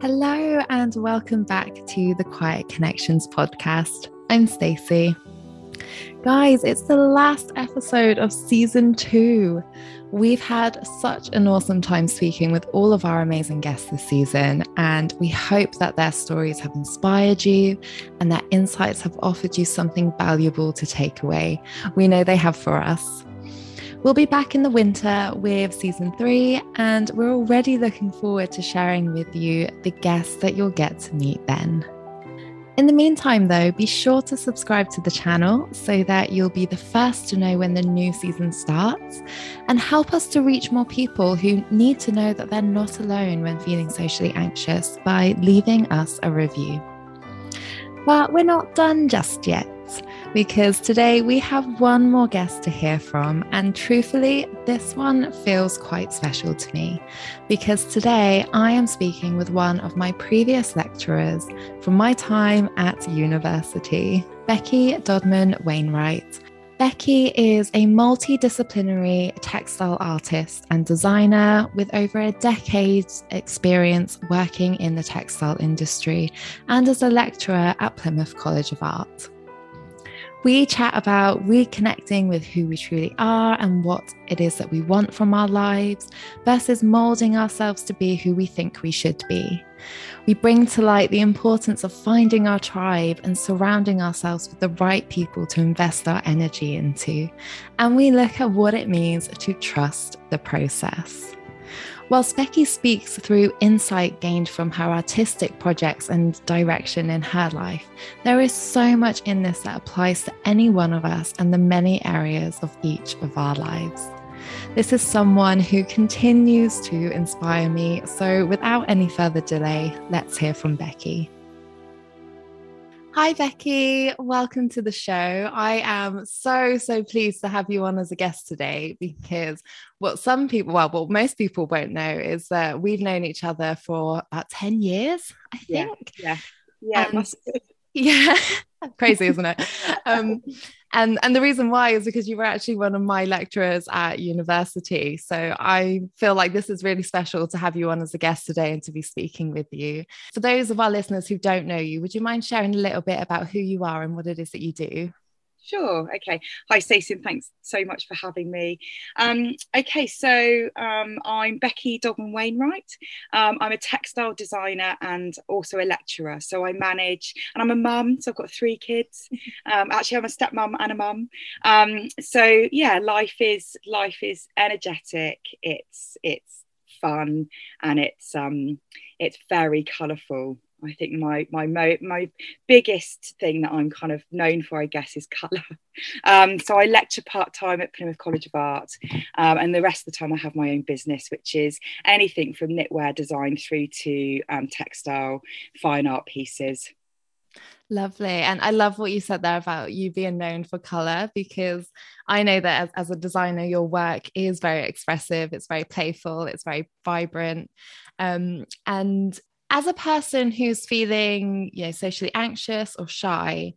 Hello and welcome back to the Quiet Connections podcast. I'm Stacey. Guys, it's the last episode of season 2. We've had such an awesome time speaking with all of our amazing guests this season, and we hope that their stories have inspired you and their insights have offered you something valuable to take away. We know they have for us. We'll be back in the winter with season three, and we're already looking forward to sharing with you the guests that you'll get to meet then. In the meantime, though, be sure to subscribe to the channel so that you'll be the first to know when the new season starts and help us to reach more people who need to know that they're not alone when feeling socially anxious by leaving us a review. But we're not done just yet because today we have one more guest to hear from. And truthfully, this one feels quite special to me because today I am speaking with one of my previous lecturers from my time at university, Becky Dodman Wainwright. Becky is a multidisciplinary textile artist and designer with over a decade's experience working in the textile industry and as a lecturer at Plymouth College of Art. We chat about reconnecting with who we truly are and what it is that we want from our lives versus molding ourselves to be who we think we should be. We bring to light the importance of finding our tribe and surrounding ourselves with the right people to invest our energy into. And we look at what it means to trust the process. Whilst Becky speaks through insight gained from her artistic projects and direction in her life, there is so much in this that applies to any one of us and the many areas of each of our lives. This is someone who continues to inspire me. So, without any further delay, let's hear from Becky. Hi, Becky. Welcome to the show. I am so, so pleased to have you on as a guest today because what some people, well, what most people won't know is that we've known each other for about 10 years, I think. Yeah. Yeah. yeah yeah. Crazy, isn't it? Um, and and the reason why is because you were actually one of my lecturers at university. So i feel like this is really special to have you on as a guest today and to be speaking with you. For those of our listeners who don't know you would you mind sharing a little bit about who you are and what it is that you do Sure. Okay. Hi, Stacey, thanks so much for having me. Um, okay, so um, I'm Becky Dodman Wainwright. Um, I'm a textile designer and also a lecturer. So I manage, and I'm a mum. So I've got three kids. Um, actually, I'm a stepmom and a mum. Um, so yeah, life is life is energetic. It's it's fun and it's um it's very colourful I think my my my biggest thing that I'm kind of known for, I guess, is colour. Um, so I lecture part time at Plymouth College of Art, um, and the rest of the time I have my own business, which is anything from knitwear design through to um, textile fine art pieces. Lovely. And I love what you said there about you being known for color because I know that as, as, a designer, your work is very expressive, it's very playful, it's very vibrant. Um, and as a person who's feeling you know socially anxious or shy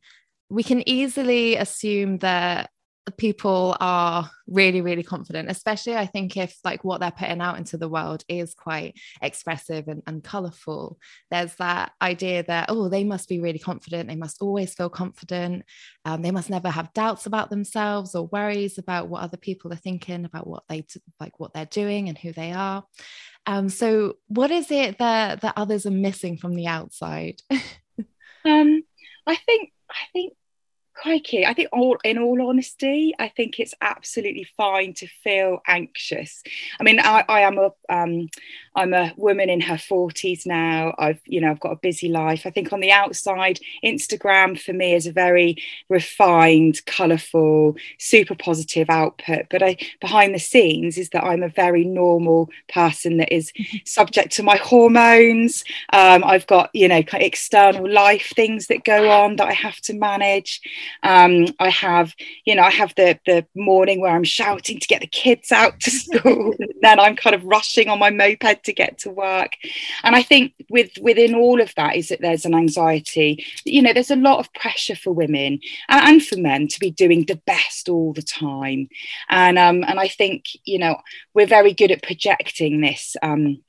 we can easily assume that people are really really confident especially i think if like what they're putting out into the world is quite expressive and, and colorful. There's that idea that oh they must be really confident. They must always feel confident. Um, they must never have doubts about themselves or worries about what other people are thinking about what they like what they're doing and who they are um, so what is it that that others are missing from the outside? Um, i think i think crikey i think all in all honesty i think it's absolutely fine to feel anxious. I mean i, I am a um, i'm a woman in her 40s now. I've you know i've got a busy life. I think on the outside instagram for me is a very refined colorful super positive output. But i behind the scenes is that i'm a very normal person that is subject to my hormones. Um, i've got you know external life things that go on that i have to manage. Um, I have, you know, I have the the morning where I'm shouting to get the kids out to school, then I'm kind of rushing on my moped to get to work. And I think with within all of that is that there's an anxiety. You know, there's a lot of pressure for women and, and for men to be doing the best all the time. And um, and I think you know we're very good at projecting this. Um,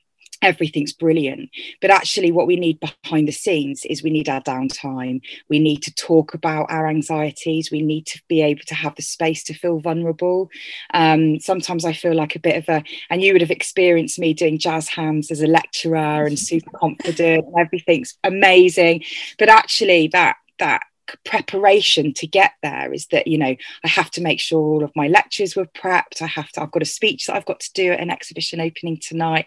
everything's brilliant. But actually what we need behind the scenes is we need our downtime. We need to talk about our anxieties. We need to be able to have the space to feel vulnerable. Um, sometimes i feel like a bit of a and you would have experienced me doing jazz hands as a lecturer and super confident and everything's amazing. But actually that that preparation to get there is that you know i have to make sure all of my lectures were prepped. I have to i've got a speech that i've got to do at an exhibition opening tonight.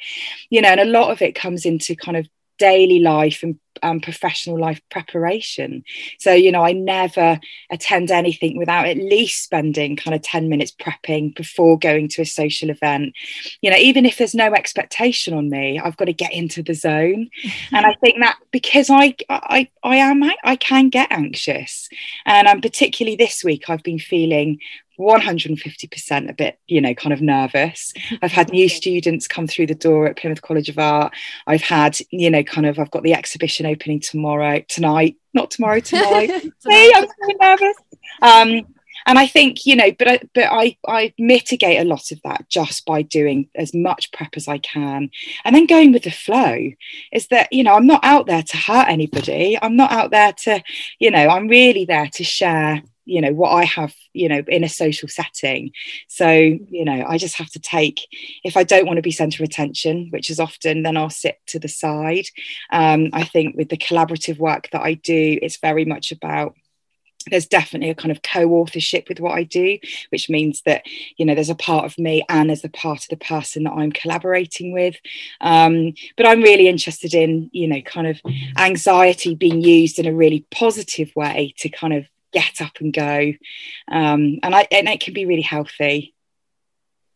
You know and a lot of it comes into kind of daily life and um, professional life preparation. So, you know, I never attend anything without at least spending kind of 10 minutes prepping before going to a social event. You know, even if there's no expectation on me, I've got to get into the zone. and I think that because I, I, I am, I can get anxious. And um, particularly this week, I've been feeling 150% a bit, you know, kind of nervous. I've had new students come through the door at Plymouth College of Art. I've had, you know, kind of, I've got the exhibition opening tomorrow, tonight, not tomorrow, tonight. hey, I'm so nervous. Um, and I think, you know, but I, but I, I mitigate a lot of that just by doing as much prep as I can, and then going with the flow. Is that you know I'm not out there to hurt anybody. I'm not out there to, you know, I'm really there to share you know what i have you know in a social setting so you know i just have to take if i don't want to be center of attention which is often then i'll sit to the side um, i think with the collaborative work that i do it's very much about there's definitely a kind of co-authorship with what I do, which means that you know there's a part of me and there's a part of the person that I'm collaborating with. Um, but I'm really interested in you know kind of anxiety being used in a really positive way to kind of get up and go. Um, and I and it can be really healthy.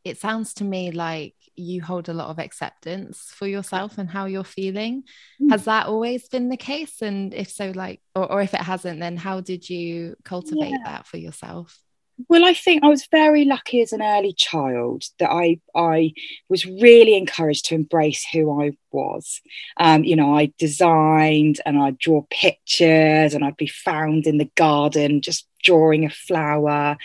It sounds to me like you hold a lot of acceptance for yourself and how you're feeling. Mm. Has that always been the case? And if so, like, or, or if it hasn't, then how did you cultivate yeah. that for yourself? Well, I think I was very lucky as an early child that I I was really encouraged to embrace who I was. Um, you know, I designed and I'd draw pictures and I'd be found in the garden just drawing a flower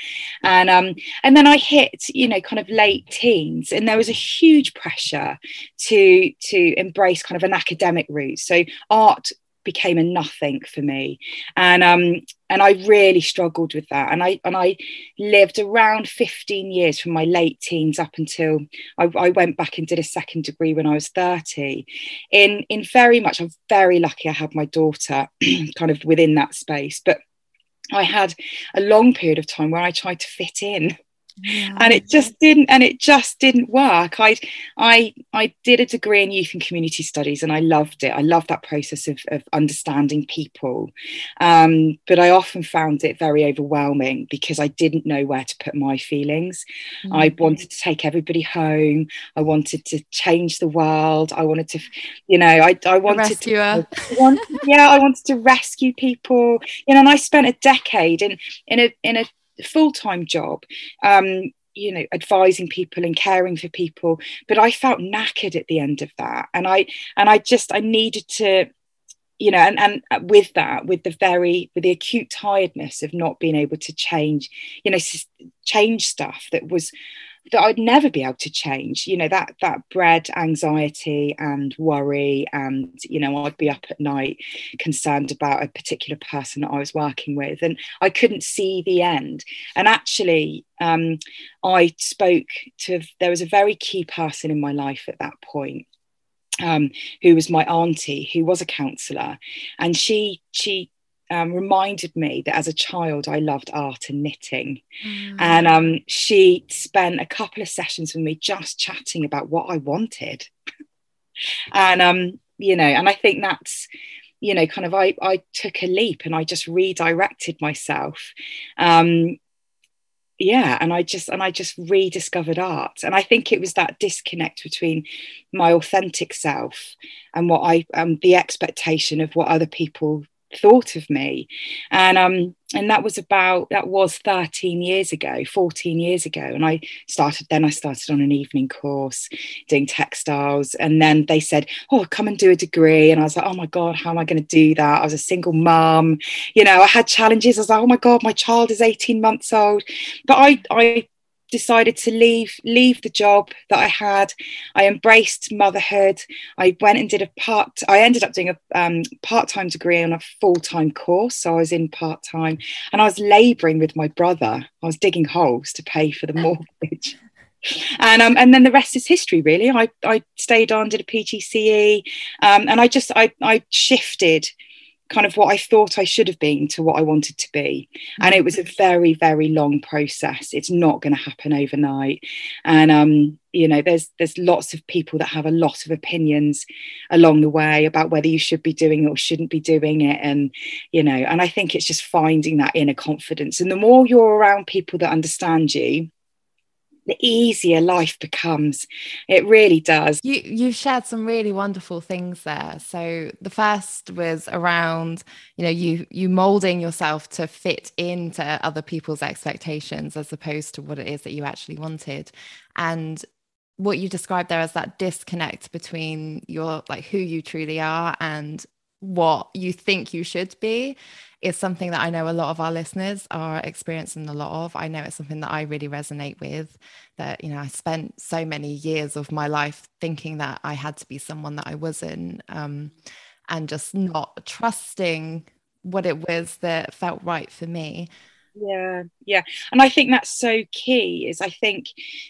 and um and then i hit you know kind of late teens and there was a huge pressure to to embrace kind of an academic route so art became a nothing for me. And um and I really struggled with that. And I and I lived around 15 years from my late teens up until I, I went back and did a second degree when I was 30 in in very much I'm very lucky I had my daughter kind of within that space. But I had a long period of time where I tried to fit in yeah. and it just didn't and it just didn't work. I i i did a degree in youth and community studies and i loved it. I loved that process of, of understanding people. Um, but i often found it very overwhelming because i didn't know where to put my feelings. Mm-hmm. i wanted to take everybody home. I wanted to change the world. I wanted to you know i, I wanted to I want, yeah i wanted to rescue people. You know and i spent a decade in in a in a full-time job um, you know advising people and caring for people. But i felt knackered at the end of that. And i and i just i needed to you know and and with that with the very with the acute tiredness of not being able to change you know change stuff that was that I'd never be able to change. You know, that that bred anxiety and worry, and you know, I'd be up at night concerned about a particular person that I was working with, and I couldn't see the end. And actually, um, I spoke to there was a very key person in my life at that point. Um, who was my auntie, who was a counsellor, and she she um, reminded me that as a child I loved art and knitting. Mm. And um, she spent a couple of sessions with me just chatting about what I wanted. and, um, you know, and I think that's, you know, kind of I, I took a leap and I just redirected myself. Um, yeah and i just and i just rediscovered art and i think it was that disconnect between my authentic self and what i um the expectation of what other people thought of me. And um and that was about that was 13 years ago 14 years ago. And i started then i started on an evening course doing textiles. And then they said oh come and do a degree. And i was like oh my god how am i going to do that? I was a single mom you know i had challenges. I was like oh my god my child is 18 months old. But i i decided to leave leave the job that I had. I embraced motherhood. I went and did a part. I ended up doing a um, part time degree on a full time course. So I was in part time, and I was labouring with my brother. I was digging holes to pay for the mortgage. and um, and then the rest is history really I, I stayed on did a PGCE um, and I just I, I shifted kind of what I thought I should have been to what I wanted to be. And it was a very, very long process. It's not going to happen overnight. And um, you know, there's there's lots of people that have a lot of opinions along the way about whether you should be doing it or shouldn't be doing it. And, you know, and I think it's just finding that inner confidence. And the more you're around people that understand you, the easier life becomes. It really does. You you shared some really wonderful things there. So the first was around you know you you molding yourself to fit into other people's expectations as opposed to what it is that you actually wanted. And what you described there as that disconnect between your like who you truly are and what you think you should be is something that I know a lot of our listeners are experiencing a lot of. I know it's something that I really resonate with. That, you know, I spent so many years of my life thinking that I had to be someone that I wasn't, um, and just not trusting what it was that felt right for me. Yeah, yeah. And I think that's so key is I think,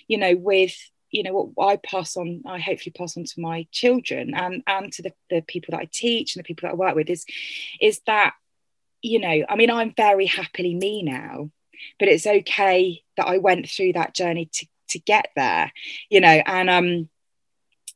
you know, with you know what I pass on, I hopefully pass on to my children and and to the, the people that I teach and the people that I work with is is that you know, I mean, I'm very happily me now, but it's okay that I went through that journey to to get there, you know, and um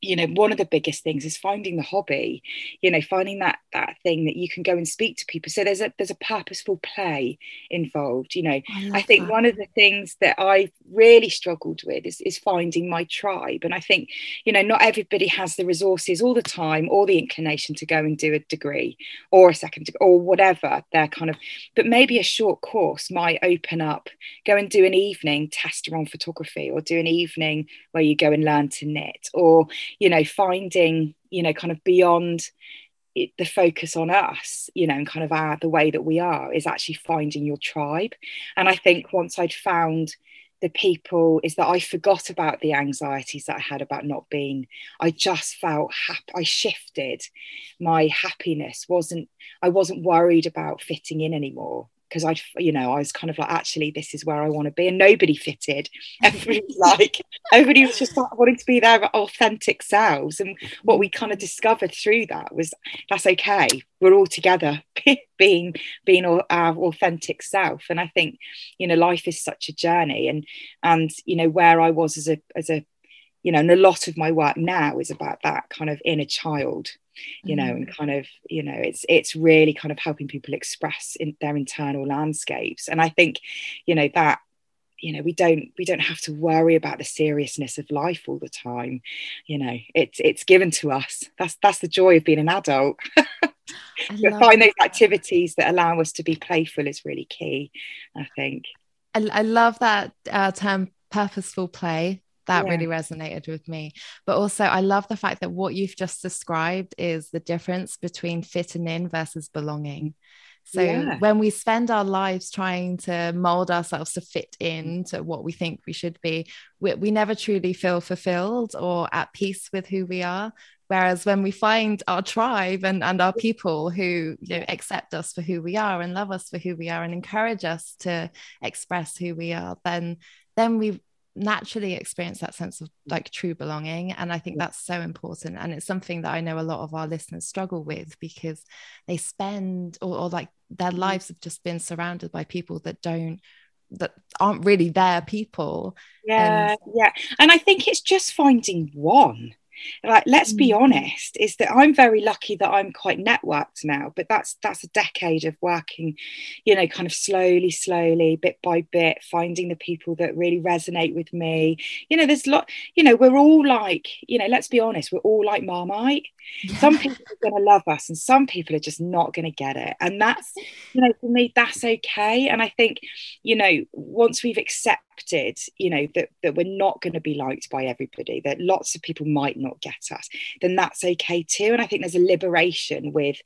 you know one of the biggest things is finding the hobby you know finding that that thing that you can go and speak to people. So there's a there's a purposeful play involved you know. I, I think that. one of the things that i've really struggled with is, is finding my tribe. And i think you know not everybody has the resources all the time or the inclination to go and do a degree or a second degree or whatever they're kind of but maybe a short course might open up. Go and do an evening test around photography or do an evening where you go and learn to knit or you know finding you know kind of beyond it, the focus on us you know and kind of our the way that we are is actually finding your tribe and i think once i'd found the people is that I forgot about the anxieties that I had about not being. I just felt happy. I shifted. My happiness wasn't. I wasn't worried about fitting in anymore because I'd, you know, I was kind of like, actually, this is where I want to be, and nobody fitted. Everybody was like, everybody was just wanting to be their authentic selves, and what we kind of discovered through that was that's okay. We're all together, being being our authentic self, and I think, you know, life is such a journey, and and you know where I was as a as a you know and a lot of my work now is about that kind of inner child you know, and mm. kind of, you know, it's it's really kind of helping people express in their internal landscapes. And I think, you know, that you know we don't we don't have to worry about the seriousness of life all the time. You know it's it's given to us. That's that's the joy of being an adult. Find those activities that allow us to be playful is really key i think. I, I love that uh, term purposeful play that yeah. really resonated with me but also i love the fact that what you've just described is the difference between fitting in versus belonging so yeah. when we spend our lives trying to mold ourselves to fit into what we think we should be, we, we, never truly feel fulfilled or at peace with who we are. Whereas when we find our tribe and, and our people who you know, accept us for who we are and love us for who we are and encourage us to express who we are, then then we naturally experience that sense of like true belonging and i think that's so important and it's something that i know a lot of our listeners struggle with because they spend or, or like their mm-hmm. lives have just been surrounded by people that don't that aren't really their people yeah and, yeah and i think it's just finding one like let's be mm. honest is that i'm very lucky that i'm quite networked now but that's that's a decade of working you know kind of slowly slowly bit by bit finding the people that really resonate with me. You know there's a lot you know we're all like you know let's be honest we're all like marmite. Some people are going to love us and some people are just not going to get it and that's you know for me that's okay and i think you know once we've accepted accepted you know that that we're not going to be liked by everybody that lots of people might not get us then that's okay too. And i think there's a liberation with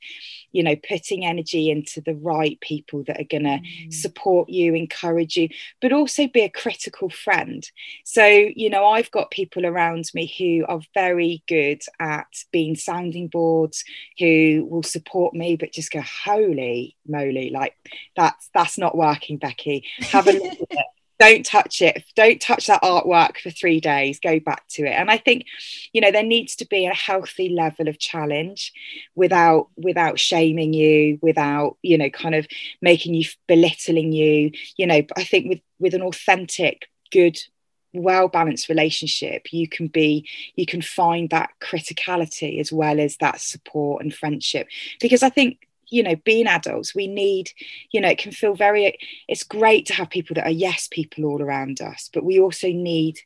you know putting energy into the right people that are going to mm. support you encourage you but also be a critical friend. So you know i've got people around me who are very good at being sounding boards who will support me but just go holy moly like that's that's not working becky. Have a look at it don't touch it don't touch that artwork for three days go back to it. And i think you know there needs to be a healthy level of challenge without without shaming you without you know kind of making you belittling you. You know i think with with an authentic good well balanced relationship you can be you can find that criticality as well as that support and friendship. Because i think you know being adults we need you know it can feel very it's great to have people that are yes people all around us but we also need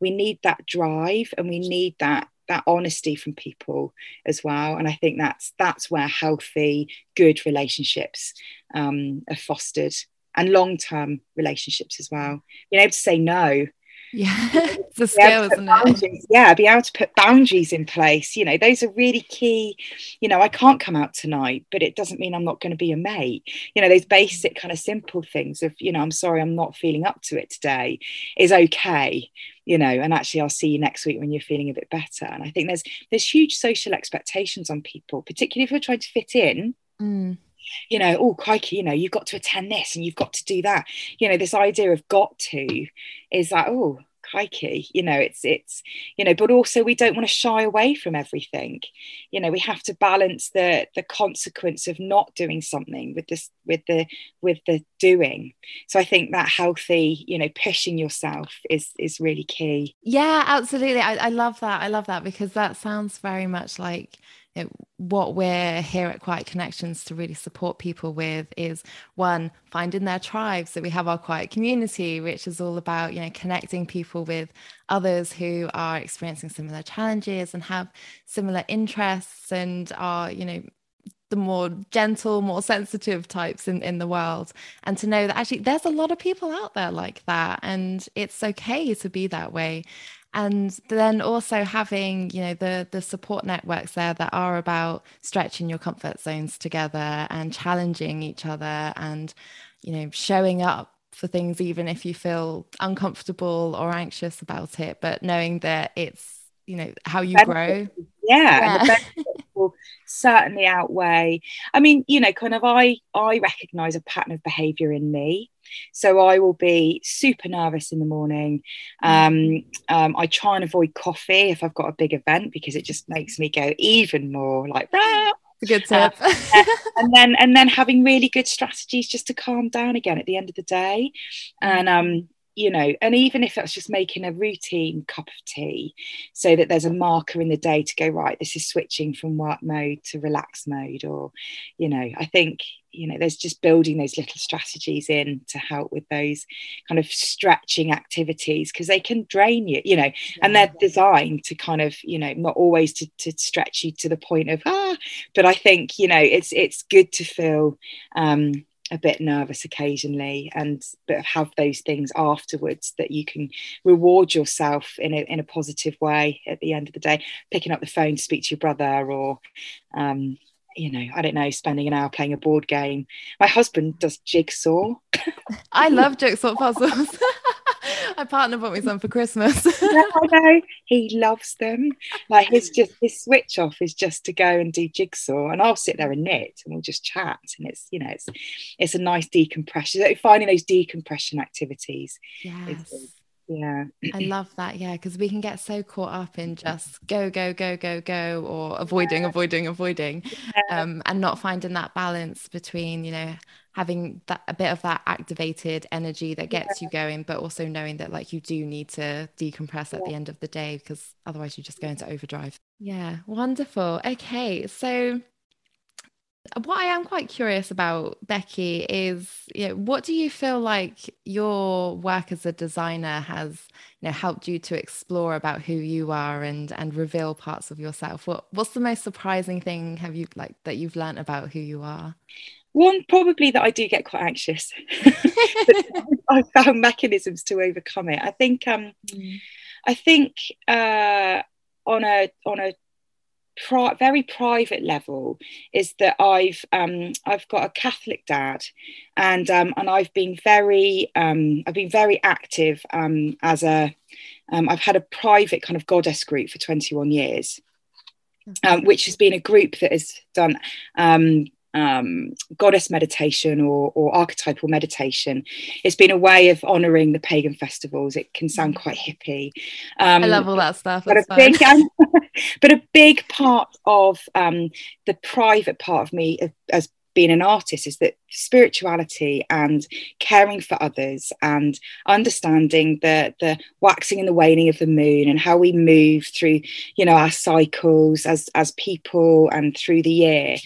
we need that drive and we need that that honesty from people as well. And i think that's that's where healthy good relationships um, are fostered and long-term relationships as well. Being able to say no yeah, it's a skill, isn't it? Yeah, be able to put boundaries in place. You know, those are really key. You know, I can't come out tonight, but it doesn't mean I'm not going to be a mate. You know, those basic kind of simple things of, you know, I'm sorry, I'm not feeling up to it today is okay. You know, and actually, I'll see you next week when you're feeling a bit better. And I think there's there's huge social expectations on people, particularly if we're trying to fit in. Mm you know, oh, crikey, you know, you've got to attend this and you've got to do that. You know, this idea of got to is like, oh, crikey, you know, it's, it's, you know, but also we don't want to shy away from everything. You know, we have to balance the, the consequence of not doing something with this, with the, with the doing. So I think that healthy, you know, pushing yourself is, is really key. Yeah, absolutely. I, I love that. I love that because that sounds very much like, what we're here at Quiet Connections to really support people with is one, finding their tribes. So we have our quiet community, which is all about, you know, connecting people with others who are experiencing similar challenges and have similar interests and are, you know, the more gentle, more sensitive types in, in the world. And to know that actually there's a lot of people out there like that. And it's okay to be that way and then also having you know the the support networks there that are about stretching your comfort zones together and challenging each other and you know showing up for things even if you feel uncomfortable or anxious about it but knowing that it's you know how you grow yeah, yeah. will certainly outweigh i mean you know kind of i i recognize a pattern of behavior in me so I will be super nervous in the morning. Um, mm. um, I try and avoid coffee if I've got a big event because it just makes me go even more like. Rah! a good tip. Uh, and then and then having really good strategies just to calm down again at the end of the day, and um, you know, and even if that's just making a routine cup of tea so that there's a marker in the day to go, right, this is switching from work mode to relax mode, or, you know, I think, you know, there's just building those little strategies in to help with those kind of stretching activities because they can drain you, you know, and they're designed to kind of, you know, not always to, to stretch you to the point of, ah, but I think, you know, it's, it's good to feel, um, a bit nervous occasionally and but have those things afterwards that you can reward yourself in a, in a positive way at the end of the day. Picking up the phone to speak to your brother or um, you know i don't know spending an hour playing a board game. My husband does jigsaw. I love jigsaw puzzles my partner bought me some for Christmas. yeah, I know. He loves them. Like his just his switch off is just to go and do jigsaw, and I'll sit there and knit, and we'll just chat. And it's you know it's it's a nice decompression. Finding those decompression activities. Yes. Is, yeah i love that yeah because we can get so caught up in just go go go go go or avoiding avoiding avoiding yeah. um, and not finding that balance between you know having that a bit of that activated energy that gets yeah. you going but also knowing that like you do need to decompress at yeah. the end of the day because otherwise you just go into overdrive yeah wonderful okay so what I am quite curious about, Becky, is you know, what do you feel like your work as a designer has you know helped you to explore about who you are and and reveal parts of yourself? What what's the most surprising thing have you like that you've learned about who you are? One probably that I do get quite anxious. I found mechanisms to overcome it. I think um, mm. I think uh, on a on a pri- very private level is that I've um, I've got a Catholic dad, and um, and I've been very um, I've been very active um, as a um, I've had a private kind of goddess group for 21 years, um, which has been a group that has done um, um, goddess meditation or, or, archetypal meditation. It's been a way of honouring the pagan festivals. It can sound mm. quite hippie. Um, I love all that stuff. But a, big, um, but a, big, part of um, the private part of me as being an artist is that spirituality and caring for others and understanding the the waxing and the waning of the moon and how we move through you know our cycles as as people and through the year.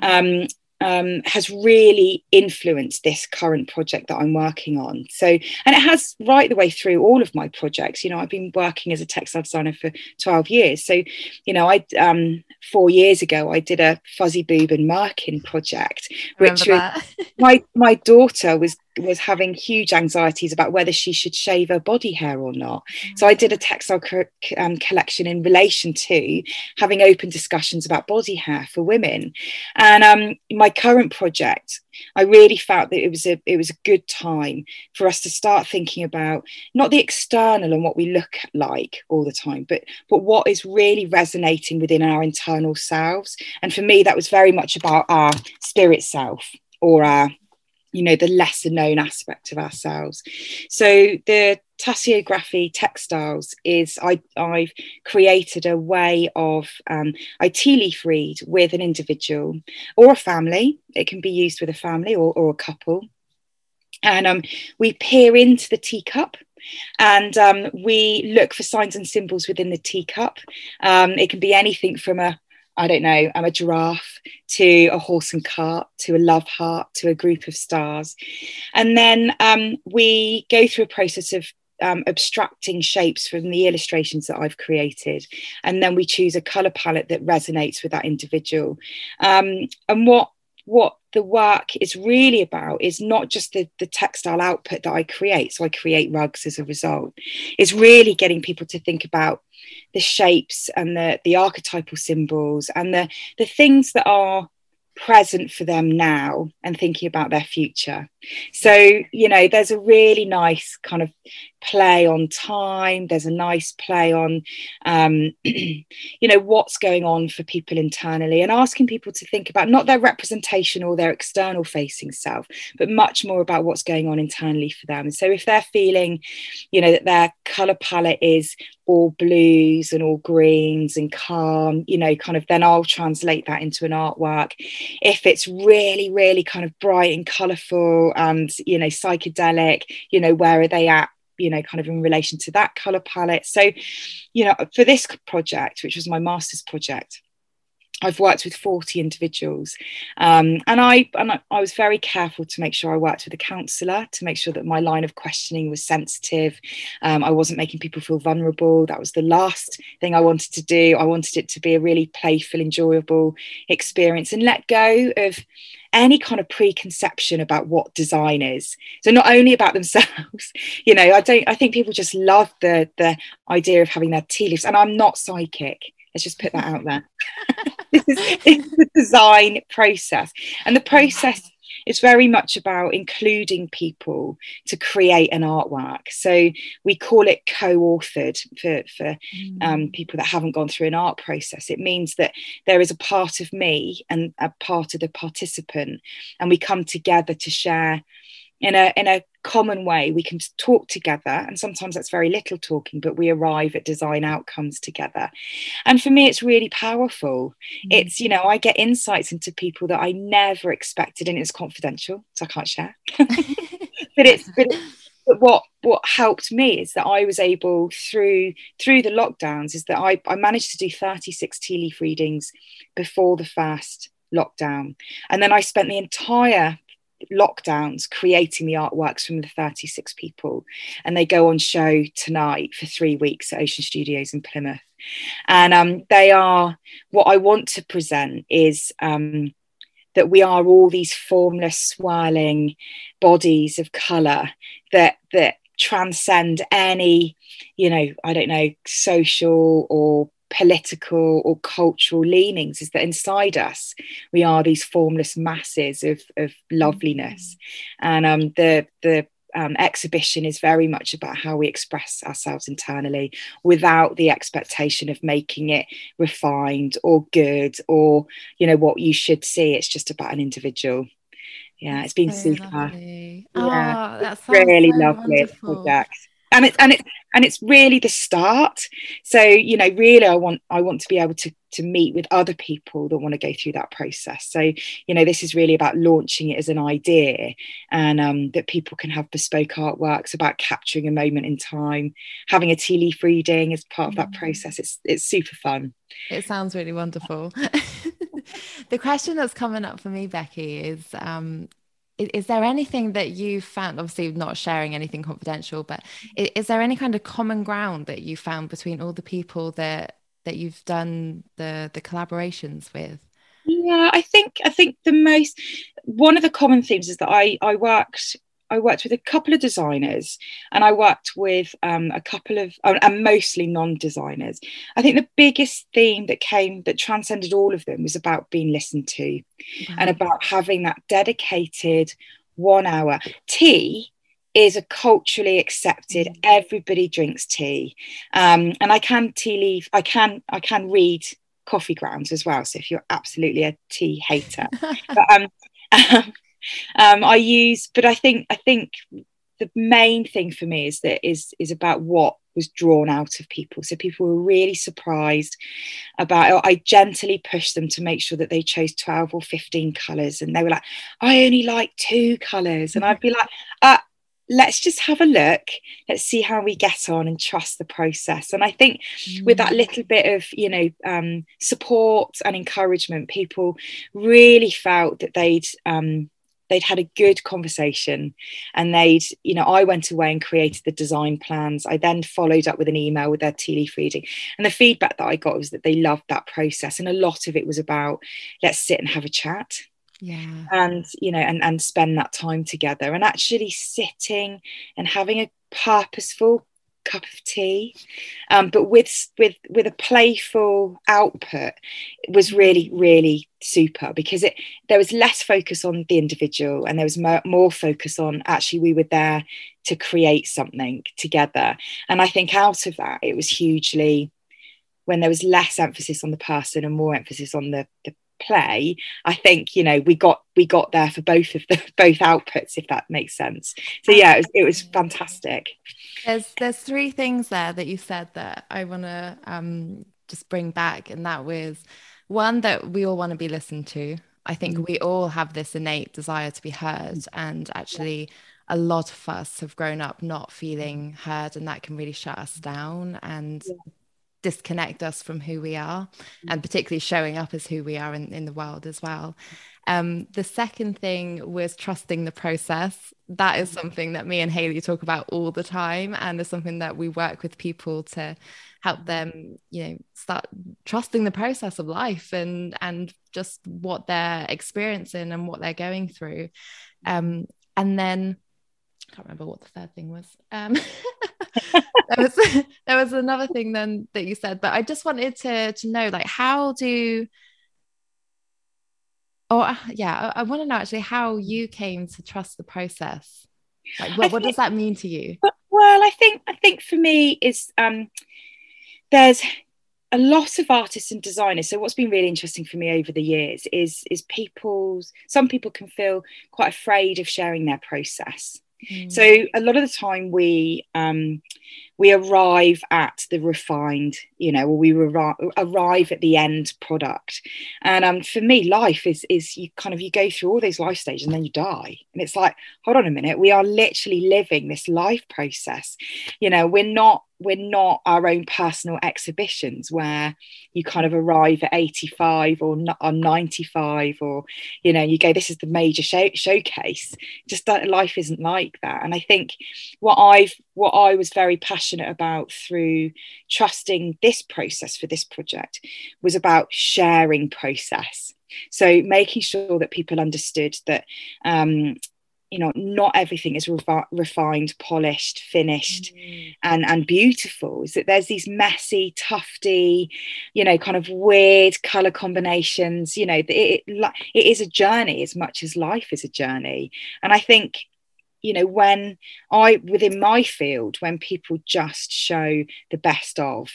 Um, um, has really influenced this current project that I'm working on. So, and it has right the way through all of my projects. You know, I've been working as a textile designer for 12 years. So, you know, I um, four years ago I did a fuzzy boob and merkin project, which was, my my daughter was was having huge anxieties about whether she should shave her body hair or not. So I did a textile co- um, collection in relation to having open discussions about body hair for women. And um, my current project, I really felt that it was a it was a good time for us to start thinking about not the external and what we look like all the time, but but what is really resonating within our internal selves. And for me, that was very much about our spirit self or our you know the lesser known aspect of ourselves. So the tasseography textiles is I, i've created a way of um, i tea leaf read with an individual or a family. It can be used with a family or, or a couple. And um, we peer into the teacup and um, we look for signs and symbols within the teacup. Um, it can be anything from a I don't know, I'm a giraffe to a horse and cart to a love heart to a group of stars. And then um, we go through a process of um, abstracting shapes from the illustrations that I've created. And then we choose a color palette that resonates with that individual. Um, and what what the work is really about is not just the, the textile output that I create. So I create rugs as a result. It's really getting people to think about the shapes and the the archetypal symbols and the the things that are present for them now and thinking about their future. So, you know, there's a really nice kind of play on time. There's a nice play on, um, you know, what's going on for people internally and asking people to think about not their representation or their external facing self, but much more about what's going on internally for them. So if they're feeling, you know, that their color palette is all blues and all greens and calm, you know, kind of then I'll translate that into an artwork. If it's really, really kind of bright and colorful and, you know, psychedelic, you know, where are they at? You know kind of in relation to that color palette so you know for this project which was my master's project I've worked with 40 individuals um, and, I, and I, was very careful to make sure I worked with a counsellor to make sure that my line of questioning was sensitive. Um, I wasn't making people feel vulnerable. That was the last thing I wanted to do. I wanted it to be a really playful, enjoyable experience and let go of any kind of preconception about what design is so not only about themselves you know i don't i think people just love the the idea of having their tea leaves and i'm not psychic Let's just put that out there. this, is, the design process. And the mm. process is very much about including people to create an artwork. So we call it co-authored for, for mm. um, people that haven't gone through an art process. It means that there is a part of me and a part of the participant, and we come together to share in a in a common way we can talk together and sometimes that's very little talking but we arrive at design outcomes together. And for me it's really powerful. Mm. it's you know i get insights into people that i never expected and it's confidential so i can't share. But it's but, but what what helped me is that i was able through through the lockdowns is that i, I managed to do 36 tea leaf readings before the first lockdown. And then i spent the entire lockdowns creating the artworks from the 36 people. And they go on show tonight for three weeks at ocean studios in plymouth. And um, they are what i want to present is um, that we are all these formless swirling bodies of color that that transcend any you know i don't know social or political or cultural leanings is that inside us we are these formless masses of, of loveliness. Mm-hmm. and um, the the um, exhibition is very much about how we express ourselves internally without the expectation of making it refined or good or you know what you should see. It's just about an individual. Yeah it's been so super. lovely. yeah oh, really so lovely. Project and it's and it's and it's really the start. So you know really i want i want to be able to to meet with other people that want to go through that process. So you know this is really about launching it as an idea and um, that people can have bespoke artworks about capturing a moment in time having a tea leaf reading as part of that mm. process. It's it's super fun. It sounds really wonderful. The question that's coming up for me becky is um, is there anything that you found obviously not sharing anything confidential but is, there any kind of common ground that you found between all the people that that you've done the the collaborations with? Yeah i think i think the most one of the common themes is that i i worked I worked with a couple of designers and I worked with um, a couple of, uh, and mostly non designers. I think the biggest theme that came, that transcended all of them was about being listened to and about having that dedicated one hour. Tea is a culturally accepted, mm. everybody drinks tea. Um, and I can tea leaf, I can, I can read coffee grounds as well. So if you're absolutely a tea hater, but, um, um um, I use, but I think I think the main thing for me is that is is about what was drawn out of people. So people were really surprised about. I gently pushed them to make sure that they chose twelve or fifteen colours, and they were like, "I only like two colours," and I'd be like, uh, let's just have a look let's see how we get on and trust the process and i think mm. with that mm. little bit of you know um, support and encouragement people really felt that they'd um, they'd had a good conversation and they'd you know i went away and created the design plans. I then followed up with an email with their tea leaf reading. And the feedback that i got was that they loved that process and a lot of it was about let's sit and have a chat. Yeah. And you know and and spend that time together. And actually sitting and having a purposeful cup of tea. Um, but with with with a playful output it was really really super because it there was less focus on the individual and there was more, more focus on actually we were there to create something together. And i think out of that it was hugely when there was less emphasis on the person and more emphasis on the, the play i think you know we got we got there for both of the both outputs if that makes sense. So yeah it was, it was fantastic. There's there's three things there that you said that i want to um just bring back and that was one that we all want to be listened to. I think mm. we all have this innate desire to be heard and actually a lot of us have grown up not feeling heard and that can really shut us down and yeah disconnect us from who we are and particularly showing up as who we are in, in the world as well. Um, the second thing was trusting the process that is something that me and haley talk about all the time and is something that we work with people to help them you know start trusting the process of life and and just what they're experiencing and what they're going through. Um, and then I can't remember what the third thing was. Um, there was there was another thing then that you said, but I just wanted to to know like how do or yeah, I, I want to know actually how you came to trust the process. Like what, what does that mean to you? Well, I think I think for me is um there's a lot of artists and designers so what's been really interesting for me over the years is is people's some people can feel quite afraid of sharing their process Mm. So a lot of the time we um, we arrive at the refined, you know, or we arrive at the end product. And um, for me, life is is you kind of you go through all those life stages and then you die, and it's like, hold on a minute, we are literally living this life process. You know, we're not we're not our own personal exhibitions where you kind of arrive at 85 or on 95 or you know you go this is the major show- showcase just that life isn't like that and i think what i've what i was very passionate about through trusting this process for this project was about sharing process. So making sure that people understood that um, you know not everything is refined polished finished mm. and and beautiful. Is that there's these messy tufty you know kind of weird color combinations you know it, it, it is a journey as much as life is a journey. And i think you know when i within my field when people just show the best of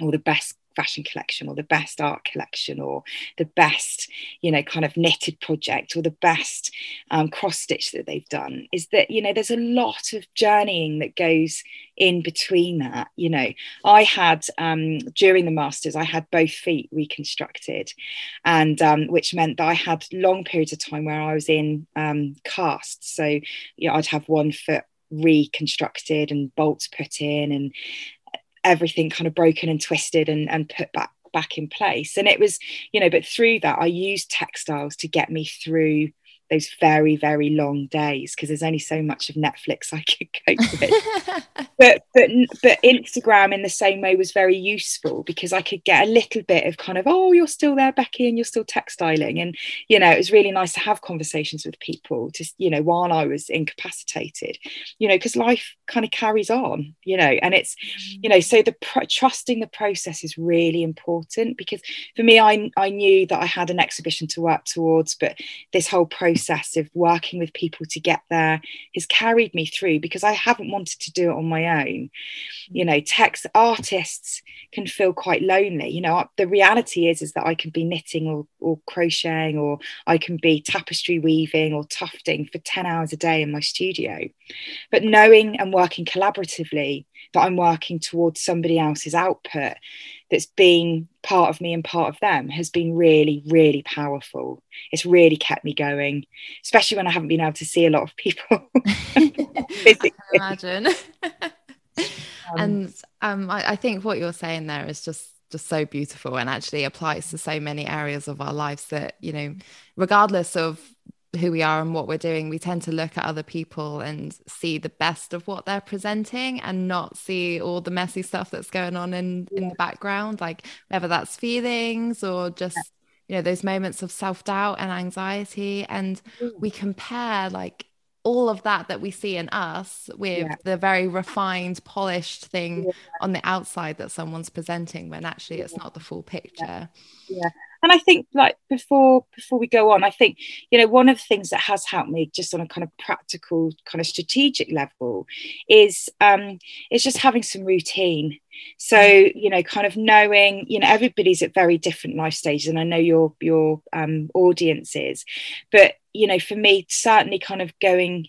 or the best fashion collection or the best art collection or the best you know kind of knitted project or the best um, cross stitch that they've done is that you know there's a lot of journeying that goes in between that you know. I had um, during the masters i had both feet reconstructed and um, which meant that i had long periods of time where i was in um, casts. So you know, i'd have one foot reconstructed and bolts put in and everything kind of broken and twisted and, and put back back in place. And it was you know but through that i used textiles to get me through those very very long days because there's only so much of netflix i could cope with but but but instagram in the same way was very useful because i could get a little bit of kind of oh you're still there becky and you're still textiling and you know it was really nice to have conversations with people just you know while i was incapacitated you know because life kind of carries on you know and it's mm. you know so the pr- trusting the process is really important because for me i i knew that i had an exhibition to work towards but this whole process process of working with people to get there has carried me through because I haven't wanted to do it on my own. You know, text artists can feel quite lonely. You know, the reality is is that I can be knitting or, or crocheting or I can be tapestry weaving or tufting for 10 hours a day in my studio. But knowing and working collaboratively that I'm working towards somebody else's output that's been part of me and part of them has been really, really powerful. It's really kept me going, especially when I haven't been able to see a lot of people. Imagine. um, and um, I, I think what you're saying there is just just so beautiful and actually applies to so many areas of our lives that you know regardless of who we are and what we're doing, we tend to look at other people and see the best of what they're presenting and not see all the messy stuff that's going on in yeah. in the background, like whether that's feelings or just you know those moments of self-doubt and anxiety. And mm. we compare like all of that that we see in us with yeah. the very refined polished thing yeah. on the outside that someone's presenting when actually it's not the full picture. Yeah and i think like before before we go on i think you know one of the things that has helped me just on a kind of practical kind of strategic level is um is just having some routine. So you know kind of knowing you know everybody's at very different life stages and i know your your um audiences but you know for me certainly kind of going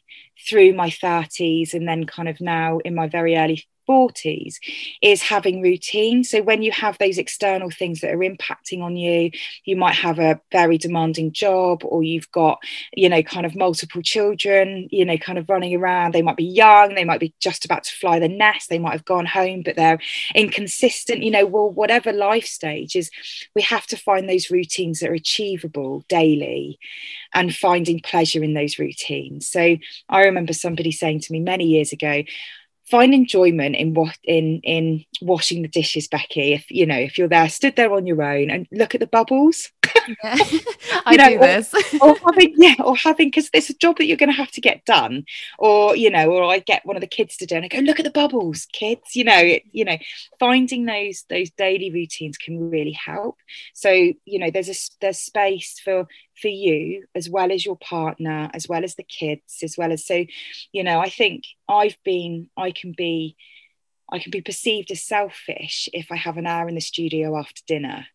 through my 30s and then kind of now in my very early 40s is having routine. So when you have those external things that are impacting on you, you might have a very demanding job or you've got, you know, kind of multiple children, you know, kind of running around. They might be young, they might be just about to fly the nest, they might have gone home, but they're inconsistent, you know, well, whatever life stage is, we have to find those routines that are achievable daily and finding pleasure in those routines. So I remember somebody saying to me many years ago, find enjoyment in what in in washing the dishes becky if you know if you're there stood there on your own and look at the bubbles yeah. I know, do this. or, or, having, yeah, or having because it's a job that you're going to have to get done, or you know, or I get one of the kids to do, and I go, look at the bubbles, kids. You know, it, you know, finding those those daily routines can really help. So you know, there's a there's space for for you as well as your partner, as well as the kids, as well as so, you know, I think I've been, I can be. I can be perceived as selfish if I have an hour in the studio after dinner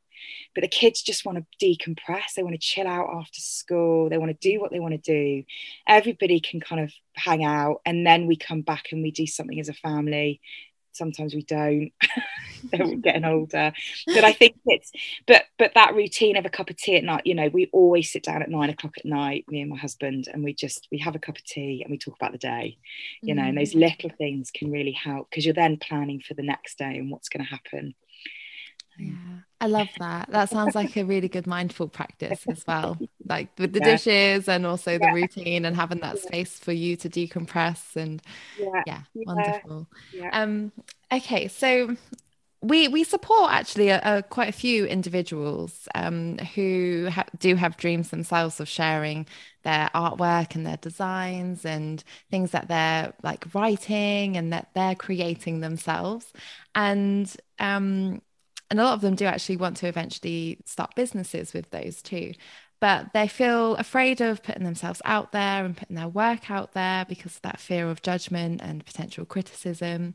but the kids just want to decompress. They want to chill out after school. They want to do what they want to do. Everybody can kind of hang out and then we come back and we do something as a family. Sometimes we don't we're getting older. But i think it's but but that routine of a cup of tea at night you know we always sit down at nine o'clock at night me and my husband and we just we have a cup of tea and we talk about the day you know and those mm. little things can really help because you're then planning for the next day and what's going to happen. Yeah, I love that. That sounds like a really good mindful practice as well, like with the yeah. dishes and also yeah. the routine and having that space for you to decompress and yeah, yeah wonderful. Um, okay, so we we support actually a, a, quite a few individuals um, who ha- do have dreams themselves of sharing their artwork and their designs and things that they're like writing and that they're creating themselves and um, and a lot of them do actually want to eventually start businesses with those too but they feel afraid of putting themselves out there and putting their work out there because of that fear of judgment and potential criticism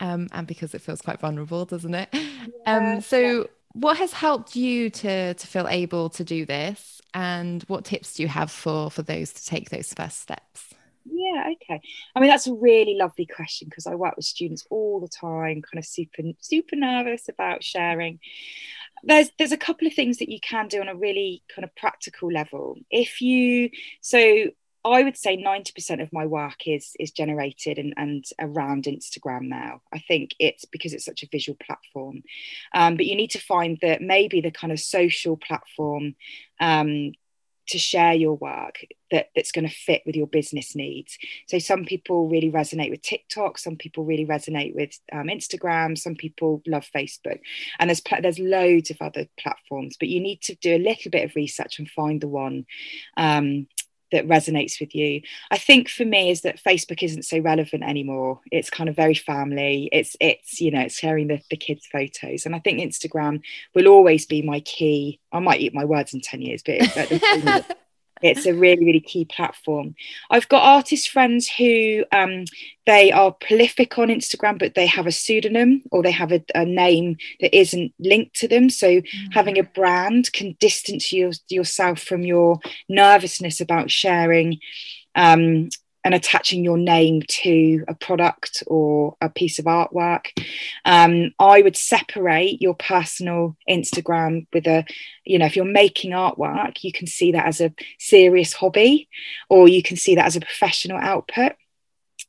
um, and because it feels quite vulnerable, doesn't it? Yeah, um, so, yeah. what has helped you to to feel able to do this, and what tips do you have for for those to take those first steps? Yeah, okay. I mean, that's a really lovely question because I work with students all the time, kind of super super nervous about sharing. There's there's a couple of things that you can do on a really kind of practical level. If you so I would say 90% of my work is is generated and, and around Instagram now. I think it's because it's such a visual platform. Um, but you need to find that maybe the kind of social platform um, to share your work that, that's going to fit with your business needs. So some people really resonate with TikTok, some people really resonate with um, Instagram, some people love Facebook, and there's there's loads of other platforms. But you need to do a little bit of research and find the one um, that resonates with you. I think for me is that Facebook isn't so relevant anymore. It's kind of very family. It's it's you know it's sharing the, the kids' photos, and I think Instagram will always be my key. I might eat my words in ten years, but it's a really really key platform i've got artist friends who um, they are prolific on instagram but they have a pseudonym or they have a, a name that isn't linked to them so mm-hmm. having a brand can distance you, yourself from your nervousness about sharing um, and attaching your name to a product or a piece of artwork. Um, I would separate your personal Instagram with a, you know, if you're making artwork, you can see that as a serious hobby or you can see that as a professional output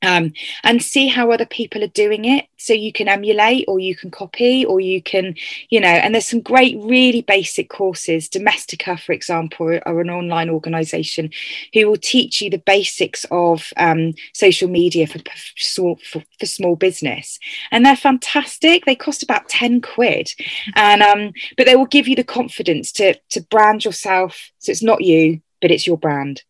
um, and see how other people are doing it. So you can emulate or you can copy or you can you know and there's some great really basic courses. Domestika for example are an online organization who will teach you the basics of um, social media for, for, for, small business. And they're fantastic. They cost about 10 quid. And um, but they will give you the confidence to to brand yourself. So it's not you but it's your brand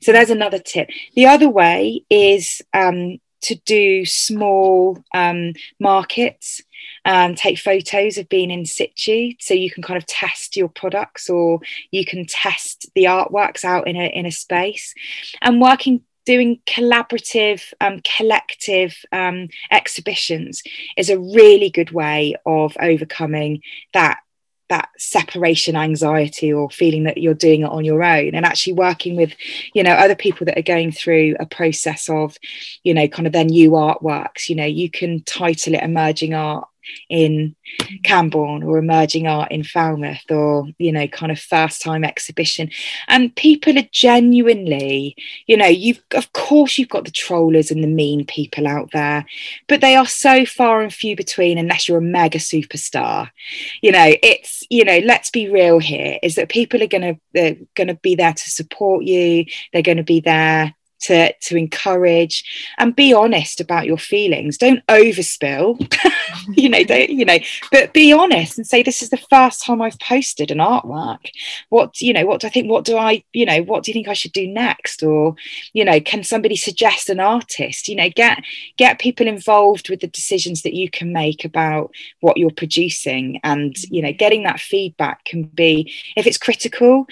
so there's another tip. The other way is um, to do small um, markets and take photos of being in situ so you can kind of test your products or you can test the artworks out in a in a space and working doing collaborative um, collective um, exhibitions is a really good way of overcoming that that separation anxiety or feeling that you're doing it on your own. And actually working with you know other people that are going through a process of you know kind of their new artworks you know you can title it emerging art in Camborne or emerging art in Falmouth or you know kind of first time exhibition. And people are genuinely you know you've of course you've got the trollers and the mean people out there but they are so far and few between unless you're a mega superstar. You know it's you know let's be real here is that people are going to they're going to be there to support you. They're going to be there to to encourage and be honest about your feelings. Don't overspill you know don't you know but be honest and say this is the first time i've posted an artwork. What you know what do i think what do i you know what do you think i should do next? Or you know can somebody suggest an artist? You know get get people involved with the decisions that you can make about what you're producing and you know mm-hmm. getting that feedback can be if it's critical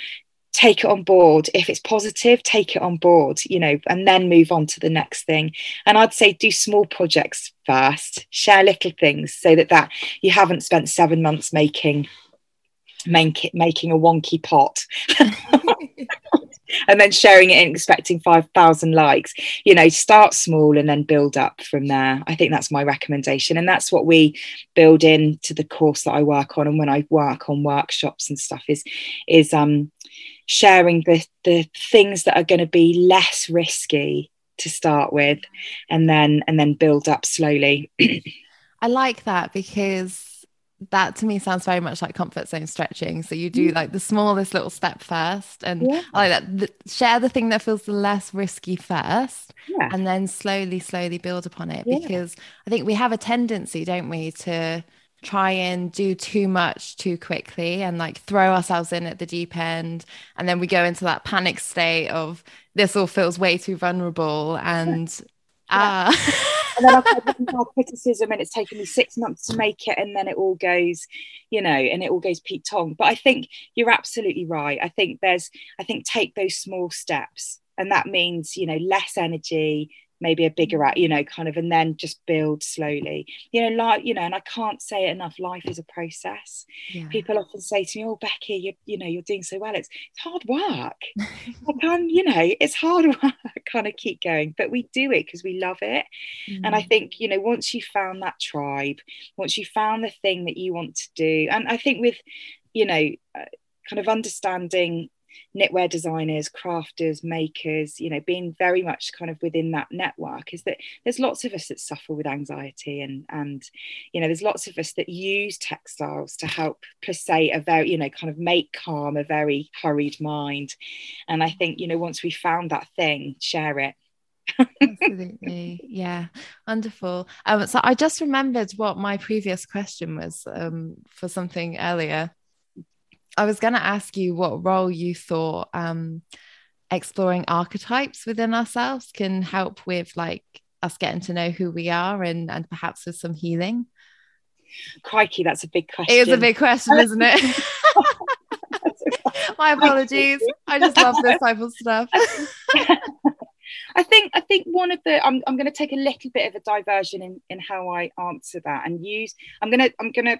take it on board. If it's positive take it on board you know and then move on to the next thing. And i'd say do small projects first share little things so that that you haven't spent seven months making make it, making a wonky pot and then sharing it and expecting 5000 likes. You know start small and then build up from there. I think that's my recommendation. And that's what we build into the course that i work on. And when i work on workshops and stuff is is um sharing the the things that are going to be less risky to start with and then and then build up slowly i like that because that to me sounds very much like comfort zone stretching so you do mm. like the smallest little step first and yeah. I like that the, share the thing that feels the less risky first yeah. and then slowly slowly build upon it yeah. because i think we have a tendency don't we to try and do too much too quickly and like throw ourselves in at the deep end. And then we go into that panic state of this all feels way too vulnerable. And ah. And then I've had criticism and it's taken me six months to make it and then it all goes you know and it all goes Pete Tong. But I think you're absolutely right. I think there's I think take those small steps and that means you know less energy maybe a bigger mm. you know kind of and then just build slowly you know like you know and i can't say it enough life is a process yeah. people often say to me oh becky you you know you're doing so well it's, it's hard work i can you know it's hard work kind of keep going but we do it because we love it mm. and i mm. think you know once you found that tribe once you found the thing that you want to do and i think with you know uh, kind of understanding knitwear designers, crafters, makers, you know, being very much kind of within that network is that there's lots of us that suffer with anxiety and and you know, there's lots of us that use textiles to help say a very, you know, kind of make calm a very hurried mind. And I think, you know, once we found that thing, share it. Absolutely. Yeah. Wonderful. Um, so I just remembered what my previous question was um, for something earlier. I was going to ask you what role you thought um, exploring archetypes within ourselves can help with like us getting to know who we are and and perhaps with some healing. Crikey, that's a big question. It is a big question, isn't it? My apologies. I just love this type of stuff. I think I think one of the I'm I'm going to take a little bit of a diversion in in how I answer that and use I'm going to I'm going to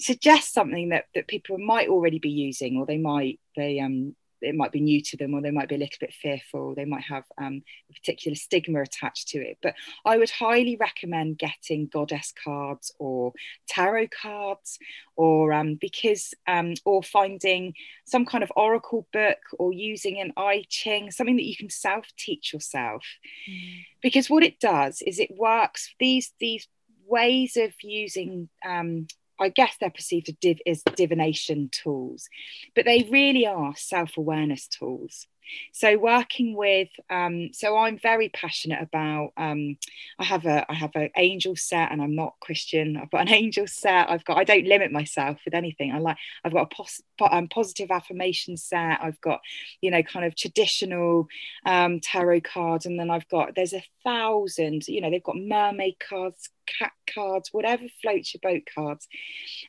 suggest something that that people might already be using or they might they um it might be new to them or they might be a little bit fearful they might have um, a particular stigma attached to it but i would highly recommend getting goddess cards or tarot cards or um, because um, or finding some kind of oracle book or using an i ching something that you can self teach yourself mm. because what it does is it works these these ways of using um, I guess they're perceived as divination tools, but they really are self awareness tools. So working with, um, so I'm very passionate about. Um, I have a I have an angel set, and I'm not Christian. I've got an angel set. I've got I don't limit myself with anything. I like I've got a pos, um, positive affirmation set. I've got you know kind of traditional um, tarot cards, and then I've got there's a thousand. You know they've got mermaid cards, cat cards, whatever floats your boat cards.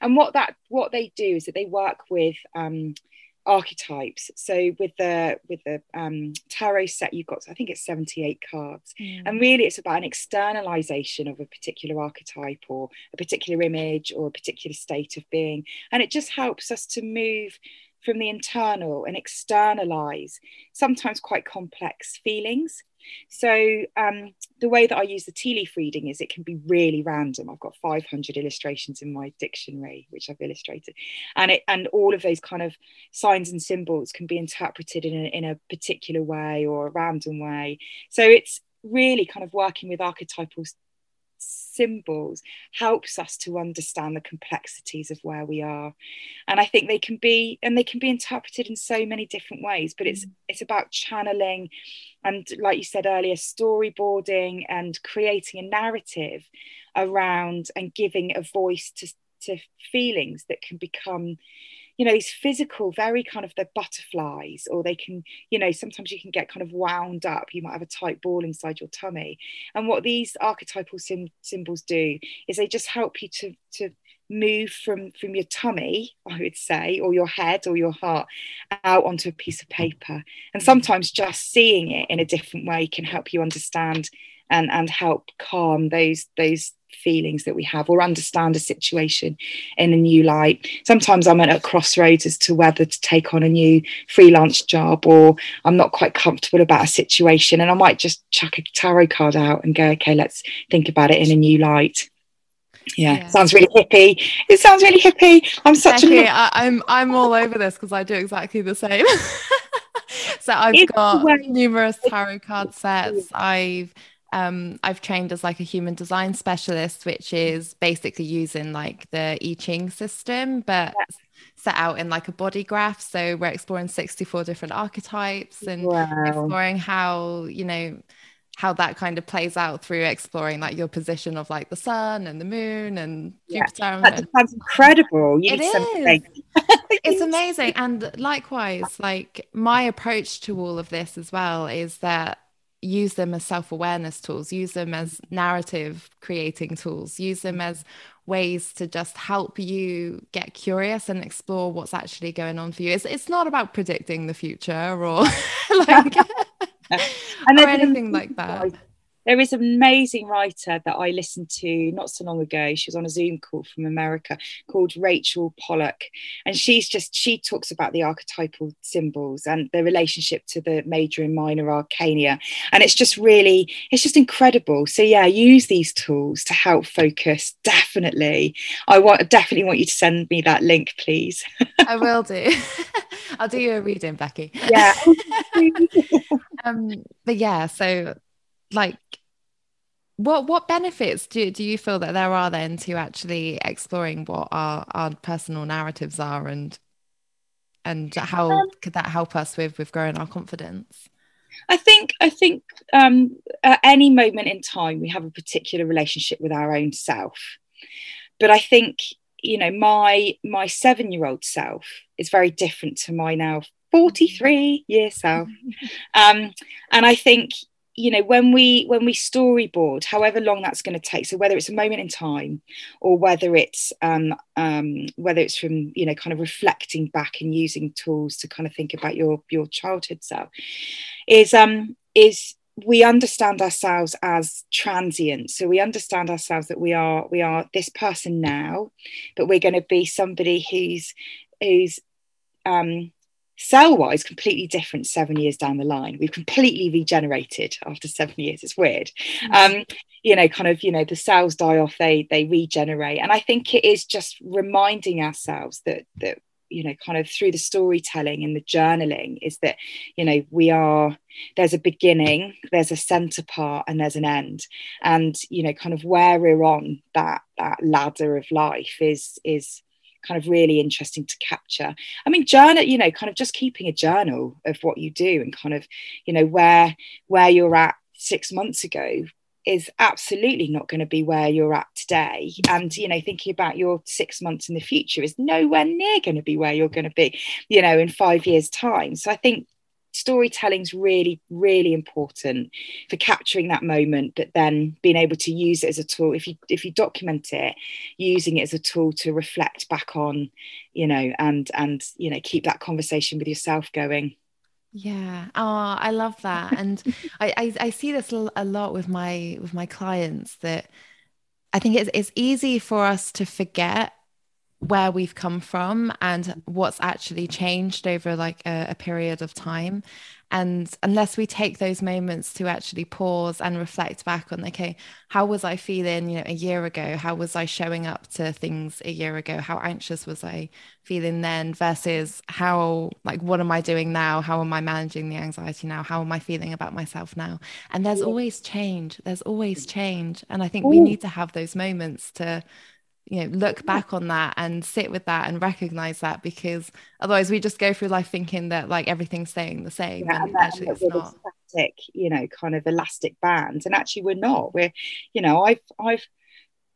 And what that what they do is that they work with um, archetypes. So with the with the um, tarot set, you've got I think it's 78 cards, mm. and really it's about an externalization of a particular archetype or a particular image or a particular state of being, and it just helps us to move from the internal and externalize sometimes quite complex feelings so um, the way that I use the tea leaf reading is it can be really random. I've got 500 illustrations in my dictionary, which I've illustrated, and it and all of those kind of signs and symbols can be interpreted in a, in a particular way or a random way. So it's really kind of working with archetypal symbols helps us to understand the complexities of where we are and i think they can be and they can be interpreted in so many different ways but it's mm. it's about channeling and like you said earlier storyboarding and creating a narrative around and giving a voice to to feelings that can become you know these physical very kind of the butterflies or they can you know sometimes you can get kind of wound up. You might have a tight ball inside your tummy. And what these archetypal sim- symbols do is they just help you to to move from from your tummy i would say or your head or your heart out onto a piece of paper. And sometimes just seeing it in a different way can help you understand and and help calm those those feelings that we have or understand a situation in a new light. Sometimes I'm at a crossroads as to whether to take on a new freelance job or I'm not quite comfortable about a situation and I might just chuck a tarot card out and go, okay, let's think about it in a new light. Yeah, yeah. sounds really hippie. It sounds really hippie. I'm such a I, I'm I'm all over this because I do exactly the same. so I've it's got numerous tarot card sets. I've um, I've trained as like a human design specialist, which is basically using like the I Ching system, but yeah. set out in like a body graph. So we're exploring 64 different archetypes and wow. exploring how, you know, how that kind of plays out through exploring like your position of like the sun and the moon and Yeah, Jupiter. That sounds incredible. You It is. it's amazing and likewise like my approach to all of this as well is that use them as self-awareness tools use them as narrative creating tools use them as ways to just help you get curious and explore what's actually going on for you. It's, it's not about predicting the future or like And or anything like that There is an amazing writer that I listened to not so long ago. She was on a Zoom call from America called Rachel Pollack. And she's just, she talks about the archetypal symbols and the relationship to the major and minor arcana. And it's just really, it's just incredible. So, yeah, use these tools to help focus. Definitely. I want, definitely want you to send me that link, please. i will do i'll do you a reading becky Yeah. um but yeah so like what what benefits do, do you feel that there are then to actually exploring what our our personal narratives are and and how Um, could that help us with with growing our confidence? I think I think um, at any moment in time we have a particular relationship with our own self, but I think you know my my seven year old self is very different to my now forty three year self, um, and I think you know when we when we storyboard however long that's going to take so whether it's a moment in time or whether it's um, um, whether it's from you know kind of reflecting back and using tools to kind of think about your your childhood self is um is we understand ourselves as transient. So we understand ourselves that we are we are this person now but we're going to be somebody who's who's um cell wise completely different seven years down the line. We've completely regenerated after seven years. It's weird. Um you know kind of you know the cells die off they they regenerate. And i think it is just reminding ourselves that that you know kind of through the storytelling and the journaling is that you know we are there's a beginning there's a center part and there's an end. And you know kind of where we're on that that ladder of life is is kind of really interesting to capture. I mean journal you know kind of just keeping a journal of what you do and kind of you know where where you're at six months ago is absolutely not going to be where you're at today. And you know thinking about your six months in the future is nowhere near going to be where you're going to be you know in five years time. So i think storytelling's really really important for capturing that moment but then being able to use it as a tool if you if you document it using it as a tool to reflect back on you know and and you know keep that conversation with yourself going. Yeah. Oh i love that. And I, I i see this a lot with my with my clients that i think it's it's easy for us to forget where we've come from and what's actually changed over like a, a, period of time. And unless we take those moments to actually pause and reflect back on okay how was i feeling you know a year ago? How was i showing up to things a year ago? How anxious was i feeling then versus how like what am i doing now? How am i managing the anxiety now? How am i feeling about myself now? And there's always change. There's always mm. change. And i think we need to have those moments to you know look back on that and sit with that and recognize that because otherwise we just go through life thinking that like everything's staying the same yeah, and, actually it's not. static you know kind of elastic bands. And actually we're not. We're you know i've i've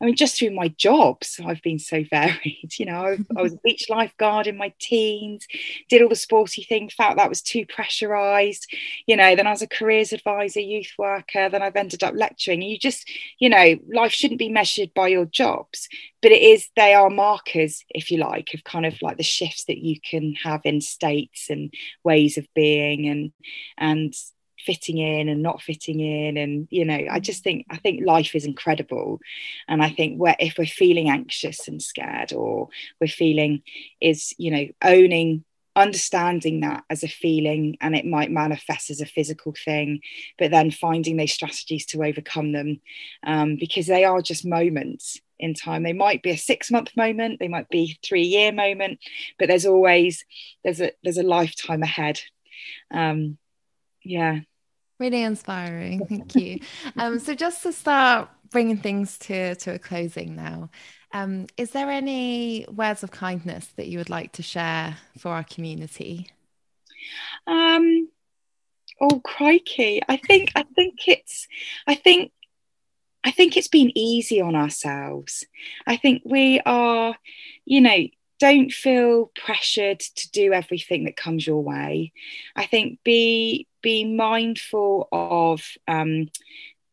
I mean, just through my jobs, I've been so varied. You know, I, I was a beach lifeguard in my teens, did all the sporty thing, felt that was too pressurized. You know, then I was a careers advisor, youth worker, then I've ended up lecturing. You just, you know, life shouldn't be measured by your jobs, but it is, they are markers, if you like, of kind of like the shifts that you can have in states and ways of being and, and, fitting in and not fitting in. And you know i just think i think life is incredible. And i think where if we're feeling anxious and scared or we're feeling is you know owning understanding that as a feeling and it might manifest as a physical thing but then finding those strategies to overcome them um, because they are just moments in time. They might be a six month moment they might be three year moment but there's always there's a there's a lifetime ahead. Um, yeah really inspiring thank you um, so just to start bringing things to to a closing now um, is there any words of kindness that you would like to share for our community um, Oh crikey! I think I think it's I think I think it's been easy on ourselves. I think we are, you know, don't feel pressured to do everything that comes your way. I think be be mindful of um,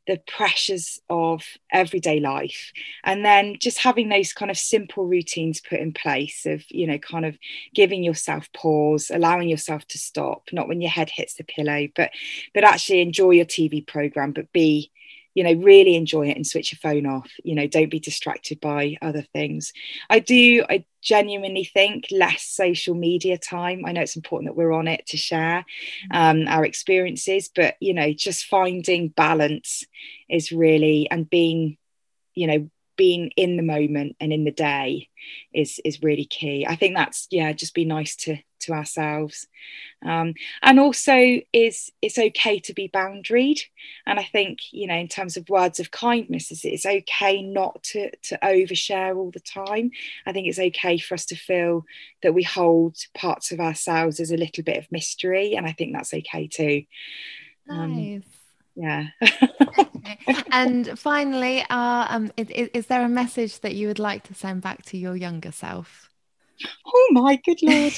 the pressures of everyday life. And then just having those kind of simple routines put in place of you know kind of giving yourself pause allowing yourself to stop not when your head hits the pillow but but actually enjoy your tv program but be you know really enjoy it and switch your phone off you know don't be distracted by other things. I do i genuinely think less social media time. I know it's important that we're on it to share mm. um, our experiences but you know just finding balance is really and being you know being in the moment and in the day is is really key. I think that's yeah just be nice to to ourselves. Um, and also is it's okay to be boundaried. And i think you know in terms of words of kindness it's, it's okay not to to overshare all the time. I think it's okay for us to feel that we hold parts of ourselves as a little bit of mystery. And i think that's okay too. Um, nice. Yeah. And finally uh, um, is, is there a message that you would like to send back to your younger self oh my good lord.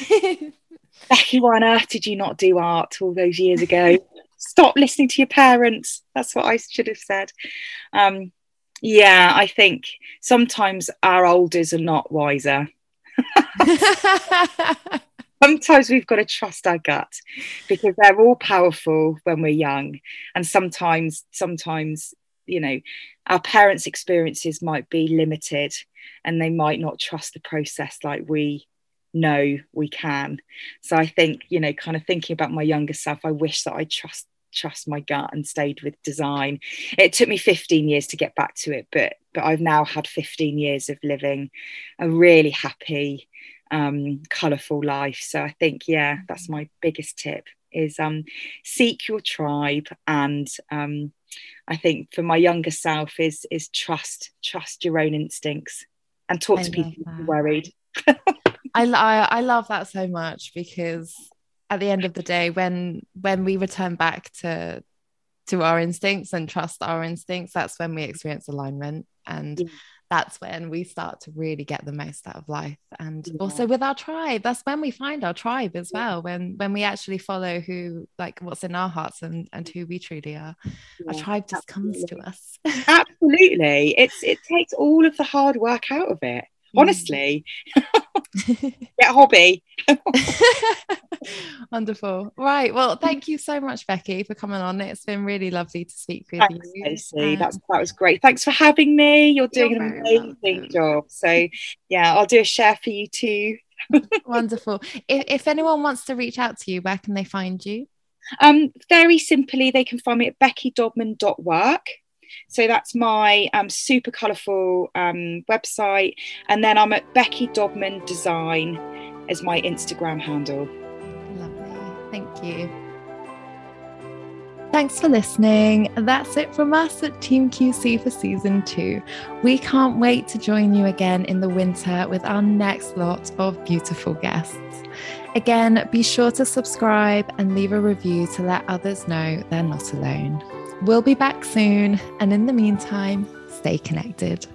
Becky why on earth did you not do art all those years ago? Stop listening to your parents. That's what i should have said. Um, yeah i think sometimes our elders are not wiser. Sometimes we've got to trust our gut because they're all powerful when we're young and sometimes sometimes you know our parents experiences might be limited and they might not trust the process like we know we can. So i think you know kind of thinking about my younger self i wish that i trust trust my gut and stayed with design. It took me 15 years to get back to it but but i've now had 15 years of living a really happy um, colourful life. So i think yeah that's my biggest tip is um, seek your tribe and um, i think for my younger self is is trust trust your own instincts and talk I to people who are worried I, I I love that so much because at the end of the day, when when we return back to to our instincts and trust our instincts, that's when we experience alignment and. Yeah. That's when we start to really get the most out of life, and yeah. also with our tribe. That's when we find our tribe as well. When when we actually follow who, like, what's in our hearts and and who we truly are. Our tribe just absolutely. comes to us. absolutely, it's it takes all of the hard work out of it. Mm. honestly. Get a hobby. Wonderful. Right well thank you so much becky for coming on. It's been really lovely to speak with thanks, you. Um, That's, that was great. Thanks for having me. You're doing you're an amazing welcome. job. So yeah i'll do a share for you too. Wonderful. If, if anyone wants to reach out to you where can they find you? Um, very simply, they can find me at beckydodman.work. So that's my um, super colourful um, website. And then I'm at Becky Dodman Design as my Instagram handle. Lovely. Thank you. Thanks for listening. That's it from us at Team QC for season two. We can't wait to join you again in the winter with our next lot of beautiful guests. Again, be sure to subscribe and leave a review to let others know they're not alone. We'll be back soon, and in the meantime, stay connected.